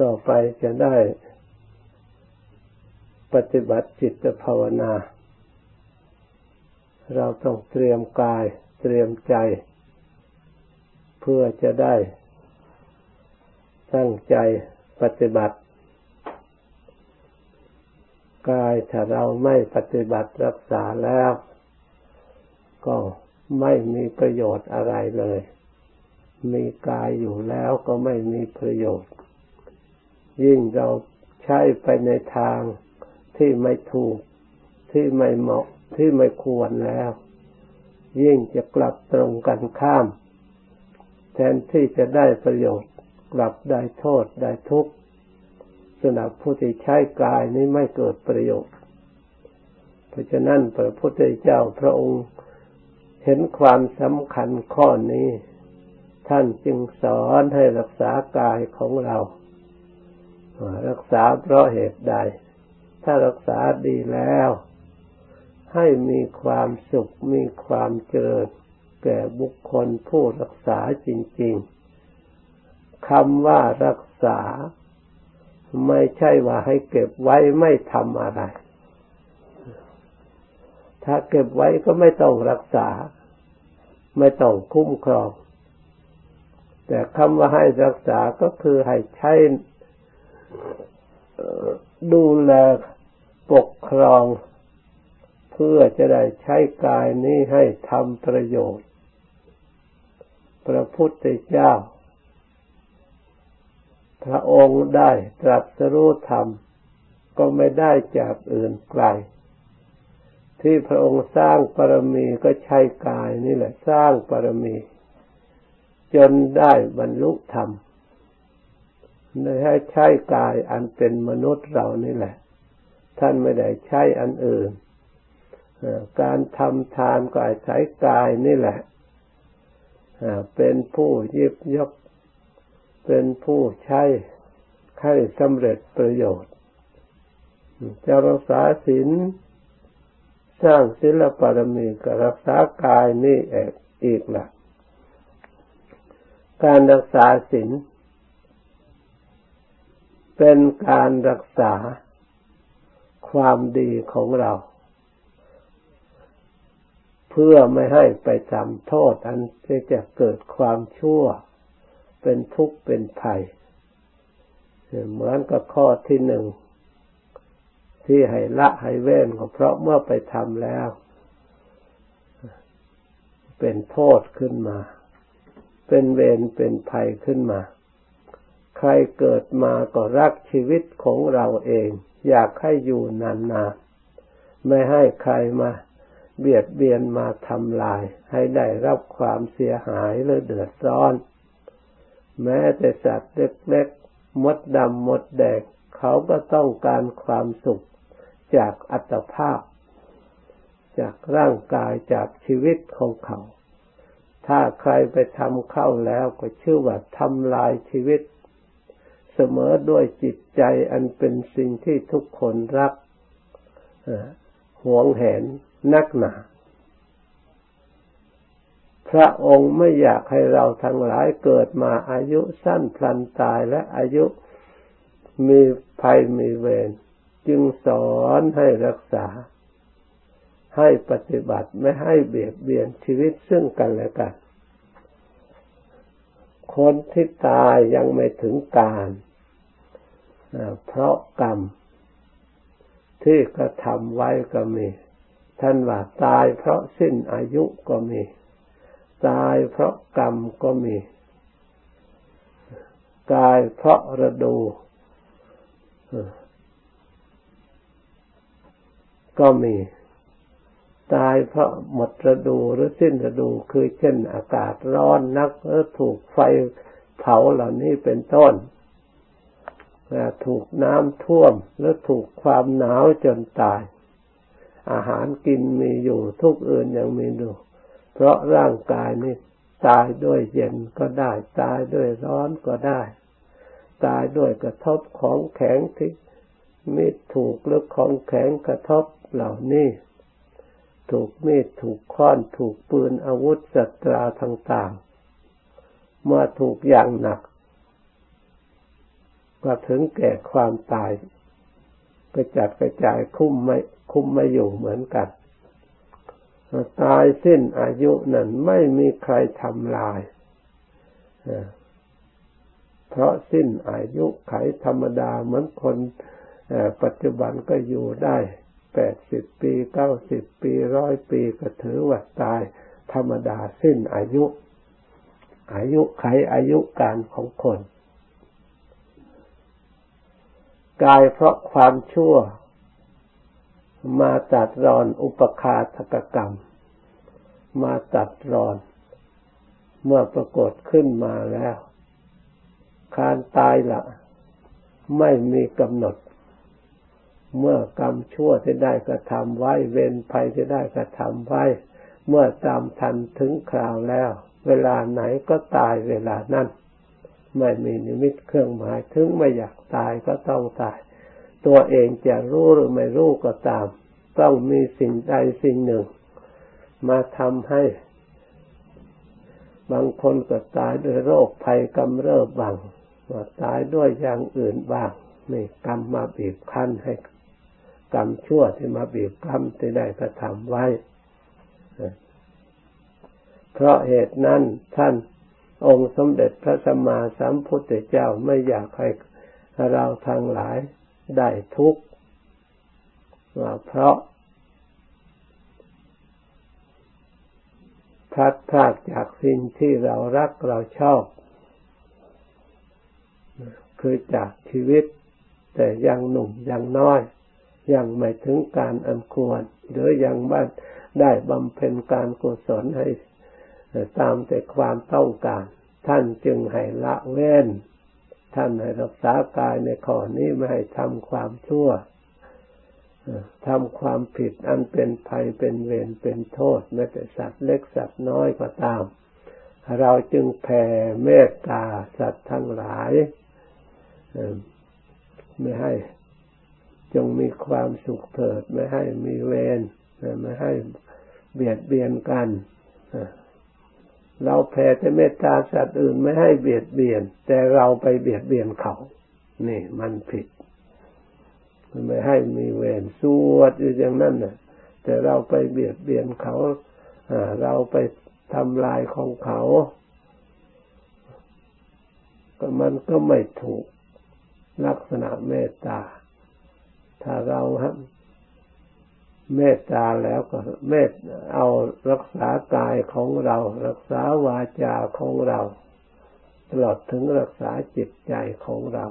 ต่อไปจะได้ปฏิบัติจิตภาวนา เราต้องเตรียมกายเตรียมใจ เพื่อจะได้ ตั้งใจปฏิบัติ กายถ้าเราไม่ปฏิบัติรักษาแล้ว ก็ไม่มีประโยชน์อะไรเลย มีกายอยู่แล้วก็ไม่มีประโยชน์ ยิ่งเราใช้ไปในทางที่ไม่ถูกที่ไม่เหมาะที่ไม่ควรแล้ว ยิ่งจะกลับตรงกันข้าม แทนที่จะได้ประโยชน์กลับได้โทษได้ทุกข์สำหรับผู้ที่ใช้กายนี้ไม่เกิดประโยชน์ เพราะฉะนั้นพระพุทธเจ้าพระองค์เห็นความสำคัญข้อนี้ ท่านจึงสอนให้รักษากายของเรา รักษาเพราะเหตุใด ถ้ารักษาดีแล้ว ให้มีความสุขมีความเจริญแก่บุคคลผู้รักษาจริง ๆคำว่ารักษา ไม่ใช่ว่าให้เก็บไว้ไม่ทำอะไร ถ้าเก็บไว้ก็ไม่ต้องรักษา ไม่ต้องคุ้มครอง แต่คำว่าให้รักษาก็คือให้ใช้ ดูแลปกครองเพื่อจะได้ใช้กายนี้ให้ทำประโยชน์ พระพุทธเจ้า พระองค์ได้ตรัสรู้ธรรม ก็ไม่ได้จากอื่นไกล ที่พระองค์สร้างปรมีก็ใช้กายนี่แหละสร้างปรมี จนได้บรรลุธรรม ได้ให้ใช้กายอันเป็นมนุษย์เรานี่แหละ ท่านไม่ได้ใช้อันอื่น การทำทานก็อาศัยกายนี่แหละเป็นผู้ยิบยก เป็นผู้ใช้ให้สำเร็จประโยชน์จะรักษาศีลสร้างศิลปรมีกับรักษากายนี่เองอีกละการรักษาศีล เป็นการรักษาความดีของเรา เพื่อไม่ให้ไปทำโทษอันที่จะเกิดความชั่ว เป็นทุกข์เป็นภัยเหมือนกับข้อที่หนึ่งที่ให้ละให้เว้นก็เพราะเมื่อไปทำแล้ว เป็นโทษขึ้นมา เป็นเวรเป็นภัยขึ้นมา ใครเกิดมาก็รักชีวิตของเราเอง อยากให้อยู่นานๆ ไม่ให้ใครมาเบียดเบียนมาทำลาย ให้ได้รับความเสียหายหรือเดือดร้อน แม้แต่สัตว์เล็กๆมดดำมดแดงเขาก็ต้องการความสุขจากอัตภาพ จากร่างกายจากชีวิตของเขา ถ้าใครไปทำเข้าแล้วก็ชื่อว่าทำลายชีวิต เสมอด้วยจิตใจอันเป็นสิ่งที่ทุกคนรักหวงแหนนักหนาพระองค์ไม่อยากให้เราทั้งหลายเกิดมาอายุสั้นพลันตายและอายุมีภัยมีเวรจึงสอนให้รักษา ให้ปฏิบัติไม่ให้เบียดเบียนชีวิตซึ่งกันและกัน คนที่ตายยังไม่ถึงการ เพราะกรรม ที่กระทำไว้ก็มี ท่านว่าตายเพราะสิ้นอายุก็มี ตายเพราะกรรมก็มี ตายเพราะระดูก็มี ตายเพราะหมดฤดูหรือสิ้นฤดูคือเช่นอากาศร้อนนักหรือถูกไฟเผาเหล่านี้เป็นต้น ถูกน้ำท่วมหรือถูกความหนาวจนตาย อาหารกินมีอยู่ทุกอื่นยังมีอยู่เพราะร่างกายนี้ตายด้วยเย็นก็ได้ ตายด้วยร้อนก็ได้ ตายด้วยกระทบของแข็งที่มีดถูกหรือของแข็งกระทบเหล่านี้ถูกมีดถูกค้อนถูกปืนอาวุธสัตราต่างๆเมื่อถูกอย่างหนัก ก็ถึงแก่ความตายกระจัดกระจายคุ้มไม่คุ้มไม่อยู่เหมือนกันตายสิ้นอายุนั้นไม่มีใครทำลาย เพราะสิ้นอายุไขธรรมดาเหมือนคนปัจจุบันก็อยู่ได้แปดสิบปีเก้าสิบปีร้อยปีก็ถือว่าตายธรรมดาสิ้นอายุ อายุไขอายุการของคน กายเพราะความชั่ว มาตัดรอนอุปคาทกกรรม มาตัดรอน เมื่อปรากฏขึ้นมาแล้ว การตายละไม่มีกำหนด เมื่อกรรมชั่วที่ได้กระทำไว้ เวรภัยที่ได้กระทำไว้ เมื่อตามทันถึงคราวแล้ว เวลาไหนก็ตายเวลานั้น ไม่มีนิมิตเครื่องหมายถึงไม่อยากตายก็ต้องตาย ตัวเองจะรู้หรือไม่รู้ก็ตาม ต้องมีสิ่งใดสิ่งหนึ่ง มาทำให้ บางคนก็ตายด้วยโรคภัยกำเริบบังว่าตายด้วยอย่างอื่นบ้างนี่กรรมมาบีบคั้นให้กรรมชั่วที่มาบีบคั้นที่ได้กระทำไว้ เพราะเหตุนั้นท่าน องค์สมเด็จพระสัมมาสัมพุทธเจ้าไม่อยากให้เราทางหลายได้ทุกข์ว่าเพราะพลัดพรากจากสิ่งที่เรารักเราชอบ คือจากชีวิต แต่ยังหนุ่มยังน้อย ยังไม่ถึงการอันควร หรือยังบ้านได้บำเพ็ญการกุศลให้ ตามแต่ความต้องการ ท่านจึงให้ละเว้น ท่านให้รักษากายในข้อนี้ไม่ให้ทำความชั่วทำความผิดอันเป็นภัยเป็นเวรเป็นโทษแม้แต่สัตว์เล็กสัตว์น้อยก็ตาม เราจึงแผ่เมตตาสัตว์ทั้งหลายไม่ให้จงมีความสุขเถิด ไม่ให้มีเวรไม่ให้เบียดเบียนกัน เราแผ่แต่เมตตาสัตว์อื่นไม่ให้เบียดเบียน แต่เราไปเบียดเบียนเขา นี่ มันผิด มันไม่ให้มีเวรสวดอยู่อย่างนั้นน่ะ แต่เราไปเบียดเบียนเขาเราไปทำลายของเขา ก็มันก็ไม่ถูกลักษณะเมตตา ถ้าเรา เมตตาแล้วก็เมตเอารักษากายของเรา รักษาวาจาของเรา ตลอดถึงรักษาจิตใจของเรา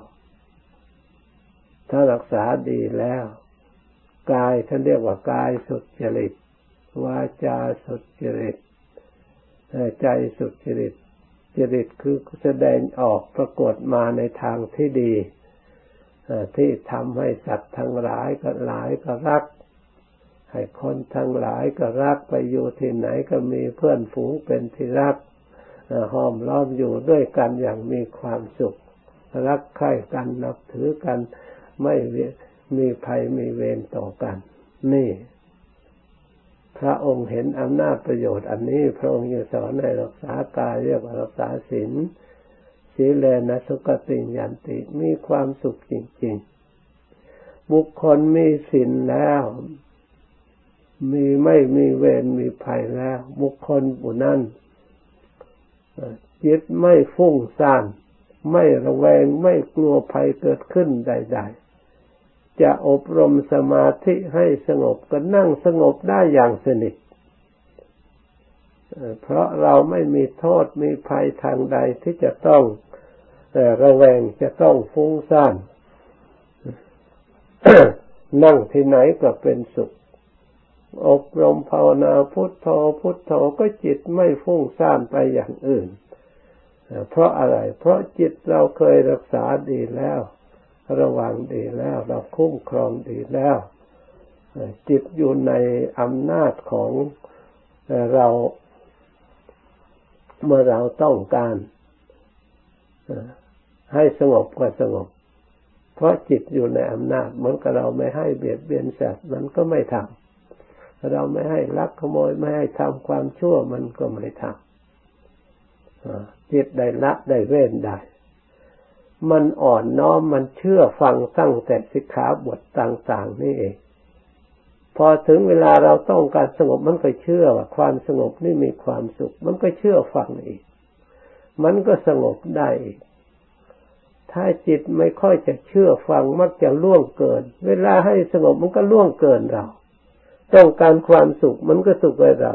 ถ้ารักษาดีแล้ว กายท่านเรียกว่ากายสุจริต วาจาสุจริต ใจสุจริต จริตคือแสดงออกปรากฏมาในทางที่ดีที่ทำให้สัตว์ทั้งหลายก็หลายก็รัก ให้คนทั้งหลายก็รักไปอยู่ที่ไหนก็มีเพื่อนฝูงเป็นที่รักห้อมล้อมอยู่ด้วยกันอย่างมีความสุข รักใคร่กันนับถือกันไม่มีภัยมีเวรต่อกัน นี่ พระองค์เห็นอำนาจประโยชน์อันนี้ พระองค์จะสอนให้รักษากายเรียกว่ารักษาศีลสีเลนะสุกติยันติมีความสุขจริง ๆ บุคคลมีศีลแล้ว มีไม่มีเวรมีภัยแล้วบุคคลผู้นั้นจิตไม่ฟุ้งซ่านไม่ระแวงไม่กลัวภัยเกิดขึ้นใด ๆ จะอบรมสมาธิให้สงบก็นั่งสงบได้อย่างสนิทเพราะเราไม่มีโทษมีภัยทางใดที่จะต้องระแวงจะต้องฟุ้งซ่านนั่งที่ไหนก็เป็นสุข อบรมภาวนาพุทโธพุทโธก็จิตไม่ฟุ้งซ่านไปอย่างอื่น เพราะอะไร เพราะจิตเราเคยรักษาดีแล้ว ระวังดีแล้ว เราคุ้มครองดีแล้ว จิตอยู่ในอำนาจของเราเมื่อเราต้องการให้สงบก็สงบ เพราะจิตอยู่ในอำนาจ เหมือนกับเราไม่ให้เบียดเบียนสัตว์มันก็ไม่ทำ เราไม่ให้ลักขโมยไม่ให้ทำความชั่วมันก็ไม่ทำจิตได้ละได้เว้นได้ มันอ่อนน้อมมันเชื่อฟังตั้งแต่สิกขาบทต่างๆนี่เอง พอถึงเวลาเราต้องการสงบมันก็เชื่อว่าความสงบนี่มีความสุข มันก็เชื่อฟังอีก มันก็สงบได้อีกถ้าจิตไม่ค่อยจะเชื่อฟังมักจะล่วงเกิน เวลาให้สงบมันก็ล่วงเกินเรา ต้องการความสุขมันก็สุขให้เรา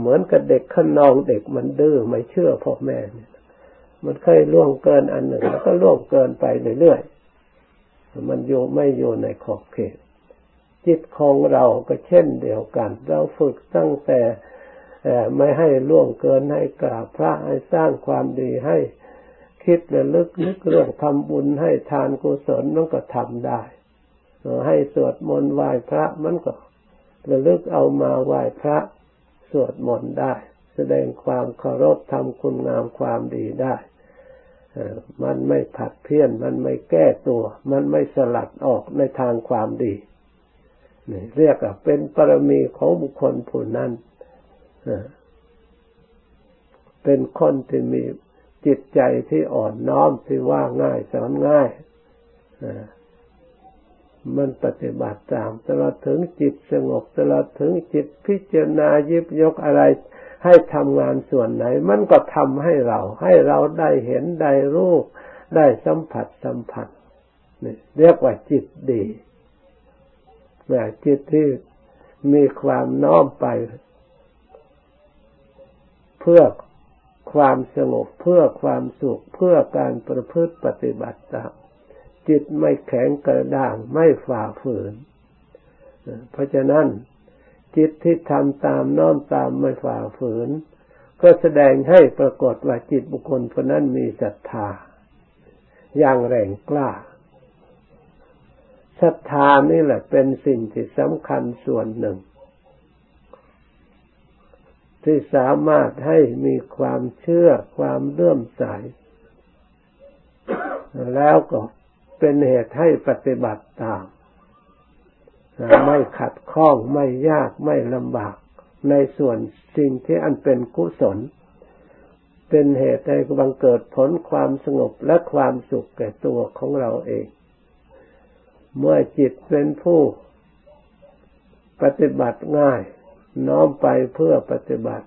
เหมือนกับเด็กขนองเด็กมันดื้อไม่เชื่อพ่อแม่เนี่ยมันเคยล่วงเกินอันหนึ่งแล้วก็ล่วงเกินไปเรื่อยๆมันอยู่ไม่อยู่ในขอบเขต จิตของเราก็เช่นเดียวกัน เราฝึกตั้งแต่ไม่ให้ล่วงเกินให้กราบพระให้สร้างความดีให้คิดระลึกนึกเรื่องทำบุญให้ทานกุศลมันก็ทำได้ให้สวดมนต์ไหว้พระมันก็ ระลึกเอามาไหว้พระสวดมนต์ได้ แสดงความเคารพทำคุณงามความดีได้ มันไม่ผัดเพี้ยน มันไม่แก้ตัว มันไม่สลัดออกในทางความดีนี่เรียกว่าเป็นปรมีของบุคคลผู้นั้นเป็นคนที่มีจิตใจที่อ่อนน้อมที่ว่าง่ายสอนง่าย มันปฏิบัติตามตลอดถึงจิตสงบตลอดถึงจิตพิจารณายิบยกอะไร ให้ทำงานส่วนไหน มันก็ทำให้เรา ให้เราได้เห็นได้รู้ได้สัมผัสสัมผัสนี่เรียกว่าจิตดีแต่จิตที่มีความน้อมไป เพื่อความสงบเพื่อความสุขเพื่อการประพฤติปฏิบัติตาม จิตไม่แข็งกระด้างไม่ฝ่าฝืน เพราะฉะนั้นจิตที่ทำตามน้อมตามไม่ฝ่าฝืน ก็แสดงให้ปรากฏว่าจิตบุคคลคนนั้นมีศรัทธา อย่างแรงกล้าศรัทธานี่แหละเป็นสิ่งที่สำคัญส่วนหนึ่ง ที่สามารถให้มีความเชื่อความเลื่อมใส แล้วก็ เป็นเหตุให้ปฏิบัติตามไม่ขัดข้องไม่ยากไม่ลำบาก ในส่วนสิ่งที่อันเป็นกุศล เป็นเหตุให้บังเกิดผลความสงบและความสุขแก่ตัวของเราเอง เมื่อจิตเป็นผู้ปฏิบัติง่าย น้อมไปเพื่อปฏิบัติ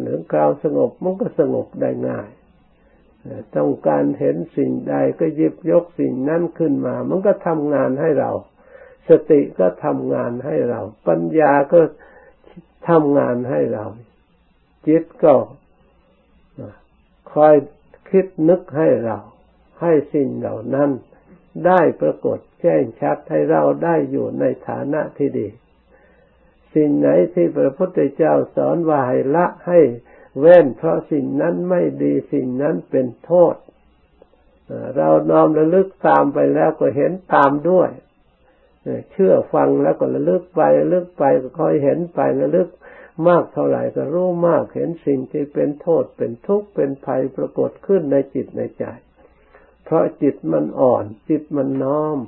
หรือกล่าวสงบมันก็สงบได้ง่าย ต้องการเห็นสิ่งใดก็หยิบยกสิ่งนั้นขึ้นมา มันก็ทำงานให้เรา สติก็ทำงานให้เรา ปัญญาก็ทำงานให้เรา จิตก็คอยคิดนึกให้เรา ให้สิ่งเหล่านั้น ได้ปรากฏแจ้งชัดให้เราได้อยู่ในฐานะที่ดี สิ่งไหนที่พระพุทธเจ้าสอนว่าให้ละให้ เว้นเพราะสิ่งนั้นไม่ดีสิ่งนั้นเป็นโทษ เราน้อมระลึกตามไปแล้วก็เห็นตามด้วย เชื่อฟังแล้วก็ระลึกไประลึกไปก็ค่อยเห็นไประลึกมากเท่าไหร่ก็รู้มากเห็นสิ่งที่เป็นโทษเป็นทุกข์เป็นภัยปรากฏขึ้นในจิตในใจ เพราะจิตมันอ่อน จิตมันน้อม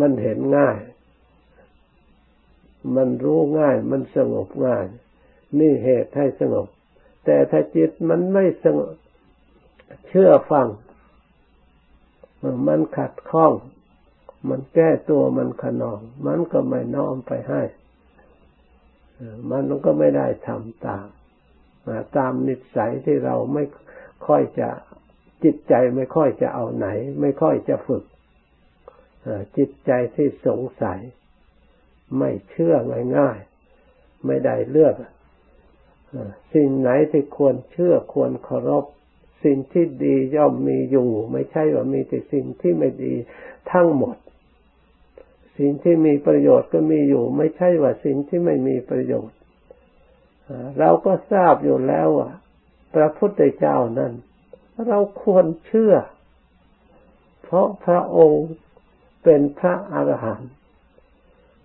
มันเห็นง่าย มันรู้ง่าย มันสงบง่าย นี่เหตุให้สงบ แต่ถ้าจิตมันไม่สงบ เชื่อฟัง มันขัดข้อง มันแก้ตัวมันขนอง มันก็ไม่น้อมไปให้ มันก็ไม่ได้ทำตาม ตามนิสัยที่เราไม่ค่อยจะจิตใจไม่ค่อยจะเอาไหน ไม่ค่อยจะฝึกจิตใจที่สงสัย ไม่เชื่อง่ายๆไม่ได้เลือก สิ่งไหนที่ควรเชื่อควรเคารพ สิ่งที่ดีย่อมมีอยู่ ไม่ใช่ว่ามีแต่สิ่งที่ไม่ดีทั้งหมด สิ่งที่มีประโยชน์ก็มีอยู่ ไม่ใช่ว่าสิ่งที่ไม่มีประโยชน์เราก็ทราบอยู่แล้วว่าพระพุทธเจ้านั้น เราควรเชื่อ เพราะพระองค์เป็นพระอรหันต์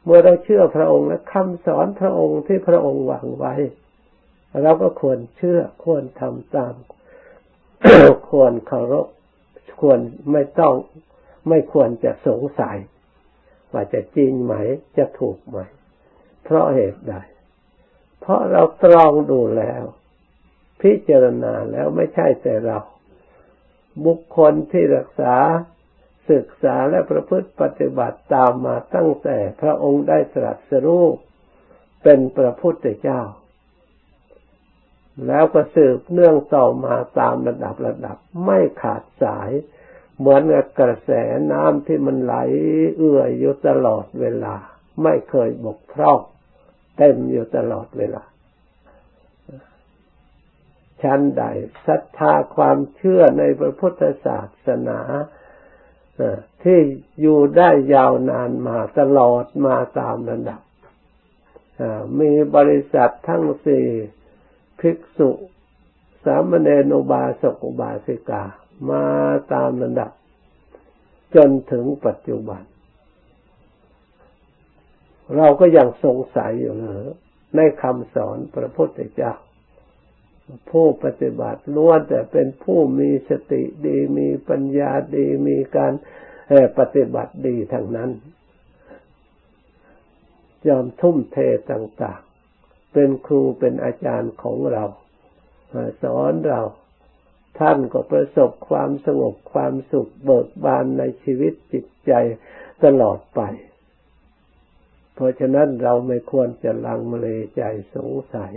เมื่อเราเชื่อพระองค์และคำสอนพระองค์ที่พระองค์วางไว้ เราก็ควรเชื่อควรทำตาม ควรเคารพควรไม่ต้องไม่ควรจะสงสัย ว่าจะจริงไหมจะถูกไหม เพราะเหตุใด เพราะเราตรองดูแล้ว พิจารณาแล้วไม่ใช่แต่เรา บุคคลที่รักษาศึกษาและประพฤติปฏิบัติตามมาตั้งแต่พระองค์ได้ตรัสรู้เป็นพระพุทธเจ้า แล้วก็สืบเนื่องต่อมาตามระดับระดับ ไม่ขาดสาย เหมือนกับกระแสน้ำที่มันไหลเอื่อยอยู่ตลอดเวลา ไม่เคยบกพร่องเต็มอยู่ตลอดเวลา ชั้นใดศรัทธาความเชื่อในพระพุทธศาสนาที่อยู่ได้ยาวนานมาตลอดมาตามระดับมีบริษัททั้งสี่ ภิกษุ สามเณรอุบาสกอุบาสิกา มาตามระดับ จนถึงปัจจุบัน เราก็ยังสงสัยอยู่เหรอในคำสอนพระพุทธเจ้าผู้ปฏิบัติล้วนแต่เป็นผู้มีสติดีมีปัญญาดีมีการปฏิบัติดีทั้งนั้น ยอมทุ่มเทต่างๆ เป็นครูเป็นอาจารย์ของเราสอนเรา ท่านก็ประสบความสงบความสุขเบิกบานในชีวิตจิตใจตลอดไป เพราะฉะนั้นเราไม่ควรจะลังเลใจสงสัย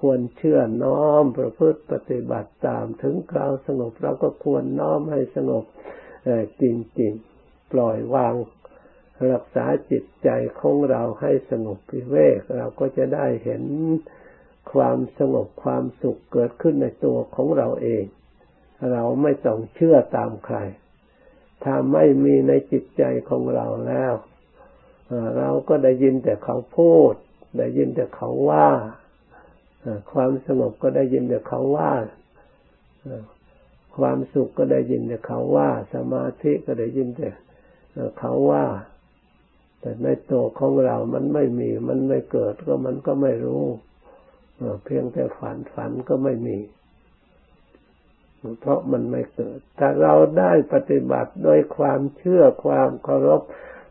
ควรเชื่อน้อมประพฤติปฏิบัติตามถึงคราวสงบเราก็ควรน้อมให้สงบจริงๆ ปล่อยวาง รักษาจิตใจของเราให้สงบพิเวก เราก็จะได้เห็นความสงบความสุขเกิดขึ้นในตัวของเราเอง เราไม่ต้องเชื่อตามใคร ถ้าไม่มีในจิตใจของเราแล้วเราก็ได้ยินแต่เขาพูด ได้ยินแต่เขาว่าความสงบก็ได้ยินแต่เขาว่าความสุขก็ได้ยินแต่เขาว่า สมาธิก็ได้ยินแต่เขาว่า แต่ในตัวของเรามันไม่มี มันไม่เกิดก็มันก็ไม่รู้ เพียงแต่ฝันฝันก็ไม่มี เพราะมันไม่เกิดแต่เราได้ปฏิบัติโดยความเชื่อความเคารพ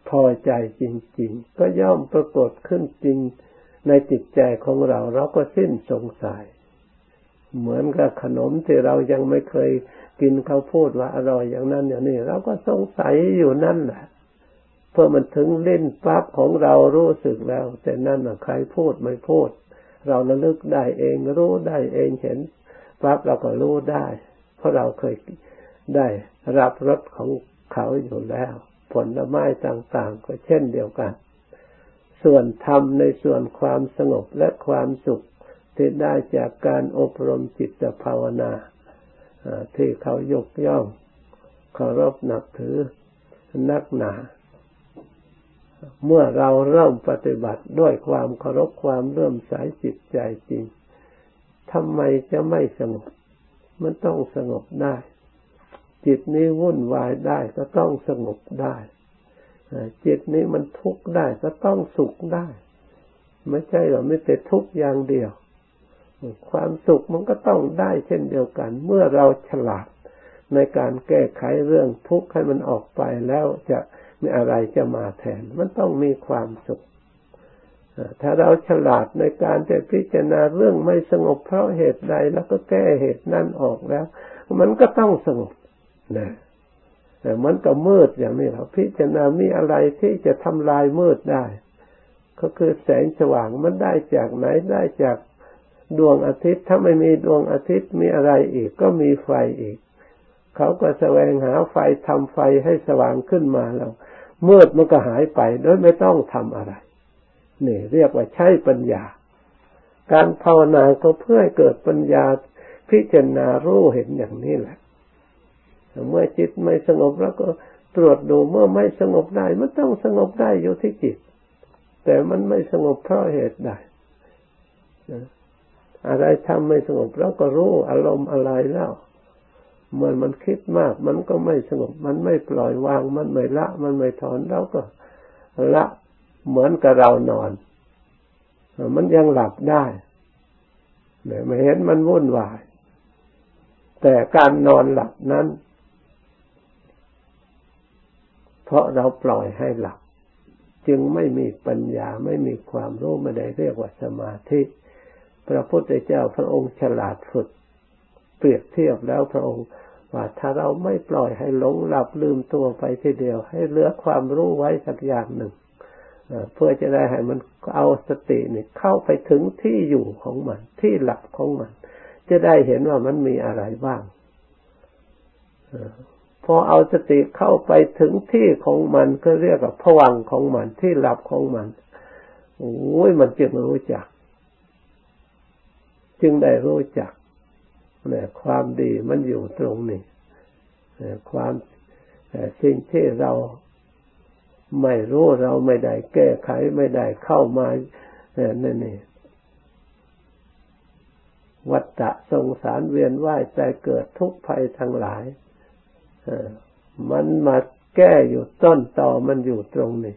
พอใจจริง ๆ ก็ย่อมปรากฏขึ้นจริงในจิตใจของเรา เราก็สิ้นสงสัย เหมือนกับขนมที่เรายังไม่เคยกินเขาพูดว่าอร่อยอย่างนั้นอย่างนี้เราก็สงสัยอยู่นั่นแหละ พื่อมันถึงเล่นปั๊บของเรารู้สึกแล้ว แต่นั่นน่ะใครพูดไม่พูด เราระลึกได้เองรู้ได้เองเห็นปั๊บเราก็รู้ได้ เพราะเราเคยได้รับรสของเขาอยู่แล้ว ผลไม้ต่างๆ ก็เช่นเดียวกัน ส่วนธรรมในส่วนความสงบและความสุขที่ได้จากการอบรมจิตภาวนาที่เขายกย่องเคารพนับถือนักหนา เมื่อเราเริ่มปฏิบัติด้วยความเคารพความเริ่มสายจิตใจจริงทำไมจะไม่สงบ มันต้องสงบได้ จิตนี้วุ่นวายได้ก็ต้องสงบได้จิตนี้มันทุกข์ได้ก็ต้องสุขได้ ไม่ใช่หรอไม่แต่ทุกข์อย่างเดียว ความสุขมันก็ต้องได้เช่นเดียวกัน เมื่อเราฉลาดในการแก้ไขเรื่องทุกข์ให้มันออกไปแล้วจะ มีอะไรจะมาแทน มันต้องมีความสุข ถ้าเราฉลาดในการจะพิจารณาเรื่องไม่สงบเพราะเหตุใดแล้วก็แก้เหตุนั้นออกแล้ว มันก็ต้องสงบนะแต่มันก็มืดอย่างนี้เราพิจารณามีอะไรที่จะทำลายมืดได้ ก็คือแสงสว่างมันได้จากไหนได้จากดวงอาทิตย์ ถ้าไม่มีดวงอาทิตย์มีอะไรอีก ก็มีไฟอีก เขาก็แสวงหาไฟทำไฟให้สว่างขึ้นมาแล้วมืดมันก็หายไปโดยไม่ต้องทำอะไรนี่เรียกว่าใช้ปัญญา การภาวนาก็เพื่อให้เกิดปัญญาพิจารณารู้เห็นอย่างนี้แหละ เมื่อจิตไม่สงบแล้วก็ตรวจดูเมื่อไม่สงบได้มันต้องสงบได้อยู่ที่จิต แต่มันไม่สงบเพราะเหตุใดอะไรทำไม่สงบเราก็รู้อารมณ์อะไรแล้ว เมื่อมันคิดมาก มันก็ไม่สงบ มันไม่ปล่อยวาง มันไม่ละ มันไม่ถอนเราก็ละเหมือนกับเรานอน มันยังหลับได้เนี่ยไม่เห็นมันวุ่นวาย แต่การนอนหลับนั้น เพราะเราปล่อยให้หลับ จึงไม่มีปัญญาไม่มีความรู้ไม่ได้เรียกว่าสมาธิ พระพุทธเจ้าพระองค์ฉลาดฝึกเปรียบเทียบแล้วพระองค์ ว่าถ้าเราไม่ปล่อยให้หลงหลับลืมตัวไปทีเดียว ให้เหลือความรู้ไว้สักอย่างหนึ่งเพื่อจะได้ให้มันเอาสติเนี่ยเข้าไปถึงที่อยู่ของมัน ที่หลับของมัน จะได้เห็นว่ามันมีอะไรบ้างพอเอาสติเข้าไปถึงที่ของมันก็เรียกว่าผวังของมันที่หลับของมันโอ้ยมันจึงรู้จัก จึงได้รู้จัก เนี่ยความดีมันอยู่ตรงนี้ความสิ่งที่เราไม่รู้เราไม่ได้แก้ไขไม่ได้เข้ามานั่นนี่วัฏฏะสงสารเวียนว่ายใจเกิดทุกข์ภัยทั้งหลายมันมาแก้อยู่ต้นต่อมันอยู่ตรงนี้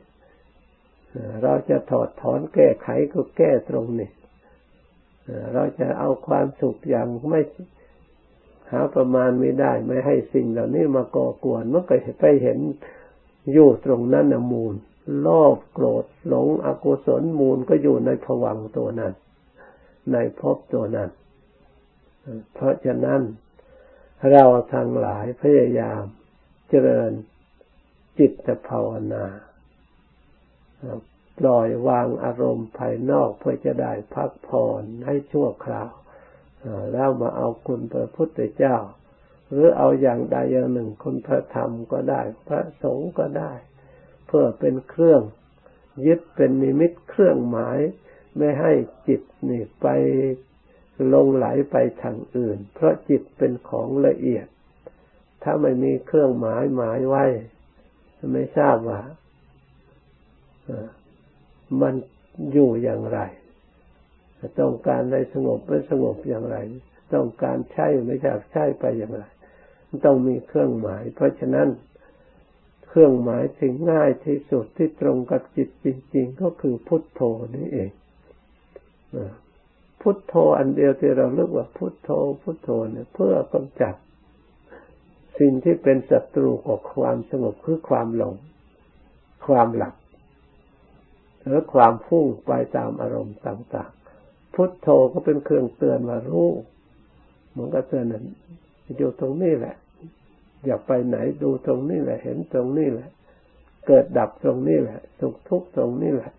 เราจะถอดถอนแก้ไขก็แก้ตรงนี้เราจะเอาความสุขอย่างไม่ หาประมาณไม่ได้ ไม่ให้สิ่งเหล่านี้มาก่อกวนมันก็ไปเห็นอยู่ตรงนั้นนะมูลโลภโกรธหลงอกุศลมูลก็อยู่ในผวังตัวนั้น ในภพตัวนั้น เพราะฉะนั้นเราทั้งหลายพยายามเจริญจิตภาวนาปล่อยวางอารมณ์ภายนอกเพื่อจะได้พักผ่อนให้ชั่วคราว แล้วมาเอาคุณพระพุทธเจ้า หรือเอาอย่างใดอย่างหนึ่งคุณพระธรรมก็ได้ พระสงฆ์ก็ได้ เพื่อเป็นเครื่อง ยึดเป็นนิมิตเครื่องหมาย ไม่ให้จิตนี่ไปลงไหลไปทางอื่น เพราะจิตเป็นของละเอียด ถ้าไม่มีเครื่องหมายหมายไว้ ไม่ทราบว่ามันอยู่อย่างไร ต้องการในสงบไม่สงบอย่างไร ต้องการใช่ไม่อยากใช่ไปอย่างไร ต้องมีเครื่องหมาย เพราะฉะนั้นเครื่องหมายที่ง่ายที่สุดที่ตรงกับจิตจริง ๆ ก็คือพุทโธนี่เองพุทโธอันเดียวที่เราเรียกว่าพุทโธ พุทโธเนี่ยเพื่อกำจัด สิ่งที่เป็นศัตรูของความสงบคือความหลง ความหลับหรือความพุ่งไปตามอารมณ์ต่าง พุทโธก็เป็นเครื่องเตือนว่ารู้มันก็เตือนนั้นอยู่ตรงนี้แหละ อย่าไปไหนดูตรงนี้แหละ เห็นตรงนี้แหละ เกิดดับตรงนี้แหละ สุขทุกข์ตรงนี้แหละ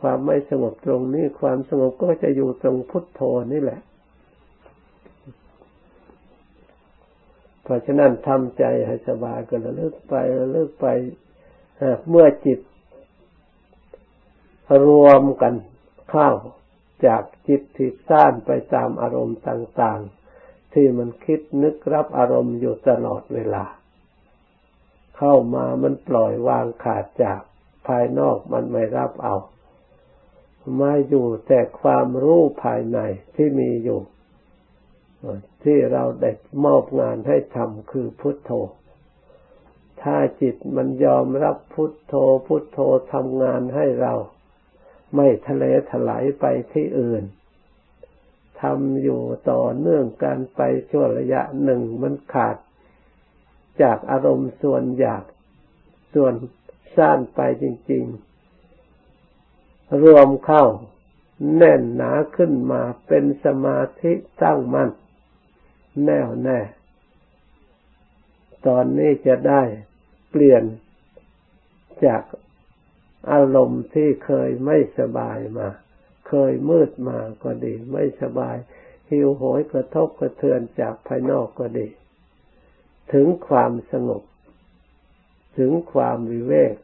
ความไม่สงบตรงนี้ ความสงบก็จะอยู่ตรงพุทโธนี่แหละ เพราะฉะนั้นทำใจให้สบายก็ระลึกไประลึกไปเมื่อจิตรวมกัน เข้าจากจิตที่ซ่านไปตามอารมณ์ต่างๆ ที่มันคิดนึกรับอารมณ์อยู่ตลอดเวลา เข้ามามันปล่อยวางขาดจากภายนอกมันไม่รับเอามาอยู่แต่ความรู้ภายในที่มีอยู่ ที่เราได้มอบงานให้ทำคือพุทโธ ถ้าจิตมันยอมรับพุทโธ พุทโธทำงานให้เรา ไม่ทะเลถลายไปที่อื่นทำอยู่ต่อเนื่องกันไปช่วงระยะหนึ่งมันขาด จากอารมณ์ส่วนอยากส่วนสั้นไปจริง ๆ รวมเข้าแน่นหนาขึ้นมาเป็นสมาธิตั้งมั่นแน่วแน่ ตอนนี้จะได้เปลี่ยนจาก อารมณ์ที่เคยไม่สบายมา เคยมืดมาก็ดี ไม่สบาย หิวโหยกระทบกระเทือนจากภายนอกก็ดี ถึงความสงบ ถึงความวิเวก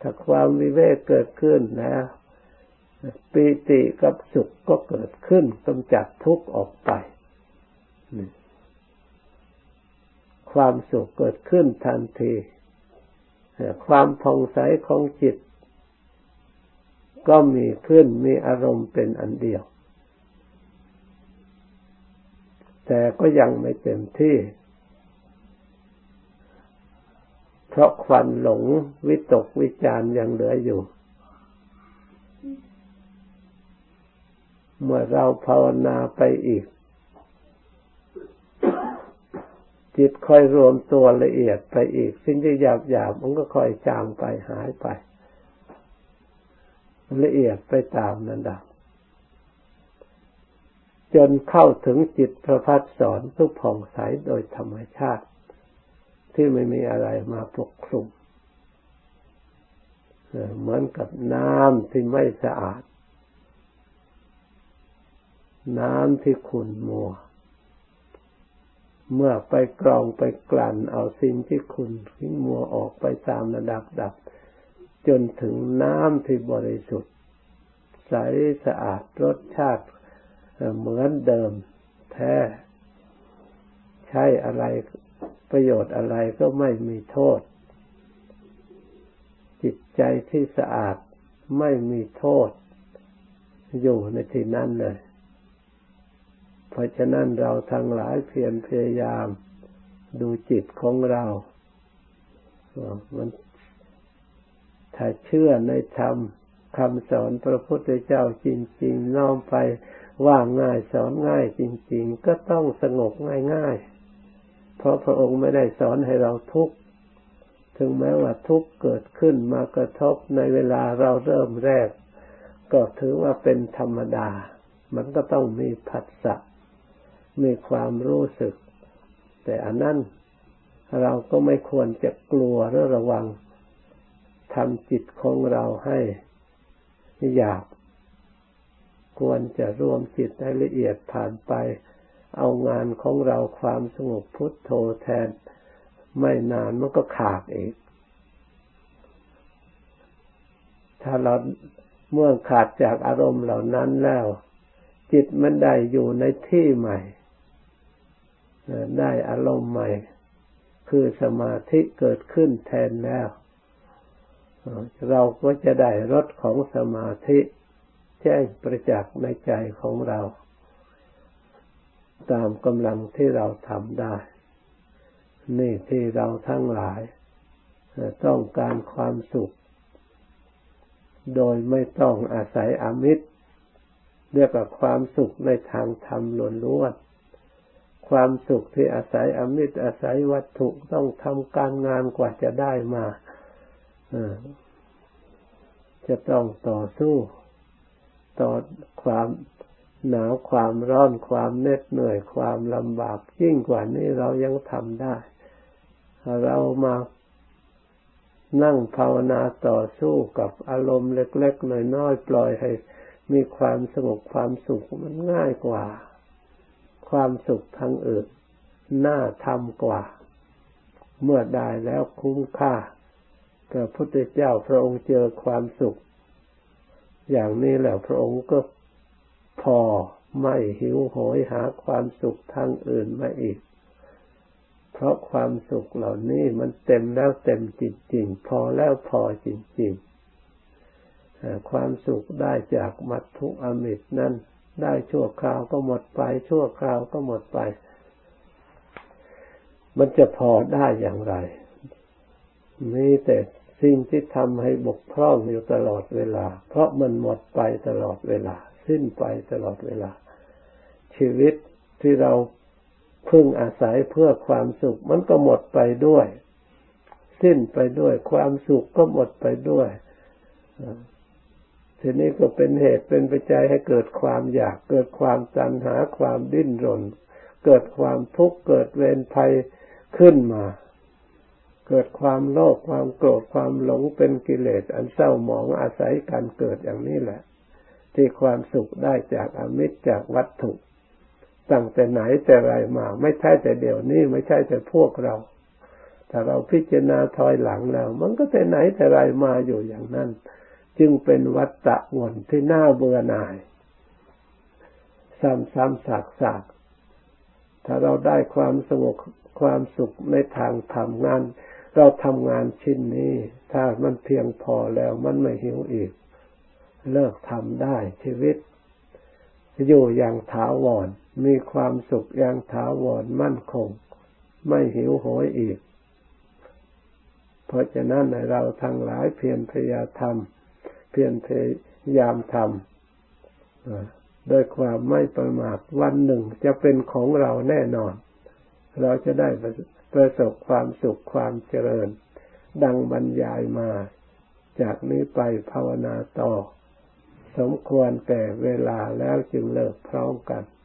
ถ้าความวิเวกเกิดขึ้นแล้วปีติกับสุขก็เกิดขึ้นกำจัดทุกข์ออกไป ความสุขเกิดขึ้นทันที ความผ่องใสของจิต ก็มีขึ้นมีอารมณ์เป็นอันเดียว แต่ก็ยังไม่เต็มที่ เพราะควันหลงวิตกวิจารยังเหลืออยู่ เมื่อเราภาวนาไปอีก จิตค่อยรวมตัวละเอียดไปอีก สิ่งที่หยาบหยาบมันก็ค่อยจางไปหายไป ละเอียดไปตามนั้นดับจนเข้าถึงจิตประพัดสอนทุกผ่องใสโดยธรรมชาติ ที่ไม่มีอะไรมาปกคลุมเหมือนกับน้ำที่ไม่สะอาด น้ำที่ขุ่นมัว เมื่อไปกรองไปกลั่นเอาสิ่งที่ขุ่นที่มัวออกไปตามระดับดับ จนถึงน้ำที่บริสุทธิ์ ใสสะอาดรสชาติเหมือนเดิมแท้ ใช้อะไรประโยชน์อะไรก็ไม่มีโทษ จิตใจที่สะอาดไม่มีโทษ อยู่ในที่นั้นเลย เพราะฉะนั้นเราทั้งหลายเพียรพยายามดูจิตของเรามันถ้าเชื่อในธรรมคำสอนพระพุทธเจ้าจริง ๆ น้อมไปว่าง่ายสอนง่ายจริง ๆ ก็ต้องสงบง่ายๆ เพราะพระองค์ไม่ได้สอนให้เราทุกข์ ถึงแม้ว่าทุกข์เกิดขึ้นมากระทบในเวลาเราเริ่มแรก ก็ถือว่าเป็นธรรมดา มันก็ต้องมีผัสสะ มีความรู้สึก แต่อันนั้นเราก็ไม่ควรจะกลัวหรือระวังทำจิตของเราให้อยากควรจะรวมจิตให้ละเอียดผ่านไป เอางานของเราความสงบพุทโธแทน ไม่นานมันก็ขาดอีก ถ้าเราเมื่อขาดจากอารมณ์เหล่านั้นแล้ว จิตมันได้อยู่ในที่ใหม่ ได้อารมณ์ใหม่ คือสมาธิเกิดขึ้นแทนแล้ว เราก็จะได้รสของสมาธิแจ้งประจักษ์ในใจของเรา ตามกำลังที่เราทำได้ นี่ที่เราทั้งหลาย ต้องการความสุข โดยไม่ต้องอาศัยอามิตรเรียกว่าความสุขในทางธรรมล้วนๆ ความสุขที่อาศัยอมิตรอาศัยวัตถุต้องทำการงานกว่าจะได้มาจะต้องต่อสู้ต่อความหนาวความร้อนความเหน็ดเหนื่อยความลำบากยิ่งกว่านี้เรายังทำได้ เรามานั่งภาวนาต่อสู้กับอารมณ์เล็กๆน้อยๆปล่อยให้มีความสงบความสุขมันง่ายกว่า ความสุขทางอื่น น่าทำกว่า เมื่อได้แล้วคุ้มค่าพระพุทธเจ้าพระองค์เจอความสุข อย่างนี้แล้วพระองค์ก็พอไม่หิวโหยหาความสุขทางอื่นมาอีก เพราะความสุขเหล่านี้มันเต็มแล้วเต็มจริงๆพอแล้วพอจริงๆความสุขได้จากมัตถุอมิตรนั้น ได้ชั่วคราวก็หมดไป ชั่วคราวก็หมดไป มันจะพอได้อย่างไรมีแต่สิ่งที่ทำให้บกพร่องอยู่ตลอดเวลา เพราะมันหมดไปตลอดเวลา สิ้นไปตลอดเวลา ชีวิตที่เราพึ่งอาศัยเพื่อความสุข มันก็หมดไปด้วย สิ้นไปด้วย ความสุขก็หมดไปด้วย ทีนี้ก็เป็นเหตุเป็นปัจจัยให้เกิดความอยาก เกิดความตัณหาความดิ้นรน เกิดความทุกข์เกิดเวรภัยขึ้นมา เกิดความโลภความโกรธความหลงเป็นกิเลส อันเศร้าหมองอาศัยการเกิดอย่างนี้แหละ ที่ความสุขได้จากอมิตรจากวัตถุตั้งแต่ไหนแต่ไรมา ไม่ใช่แต่เดี๋ยวนี้ไม่ใช่แต่พวกเราถ้าเราพิจารณาถอยหลังแล้ว มันก็แต่ไหนแต่ไรมาอยู่อย่างนั้น จึงเป็นวัตตะวนที่น่าเบื่อหน่าย ซ้ำๆซากๆถ้าเราได้ความสงบความสุขในทางทำงาน เราทำงานชิ้นนี้ ถ้ามันเพียงพอแล้วมันไม่หิวอีก เลิกทำได้ชีวิต อยู่อย่างถาวร มีความสุขอย่างถาวรมั่นคง ไม่หิวโหยอีก เพราะฉะนั้นในเราทั้งหลายเพียรพยายาม เพียรพยายามทำโดยความไม่ประมาทวันหนึ่งจะเป็นของเราแน่นอน เราจะได้ประสบความสุขความเจริญ ดังบรรยายมา จากนี้ไปภาวนาต่อ สมควรแก่เวลาแล้วจึงเลิกพร้อมกัน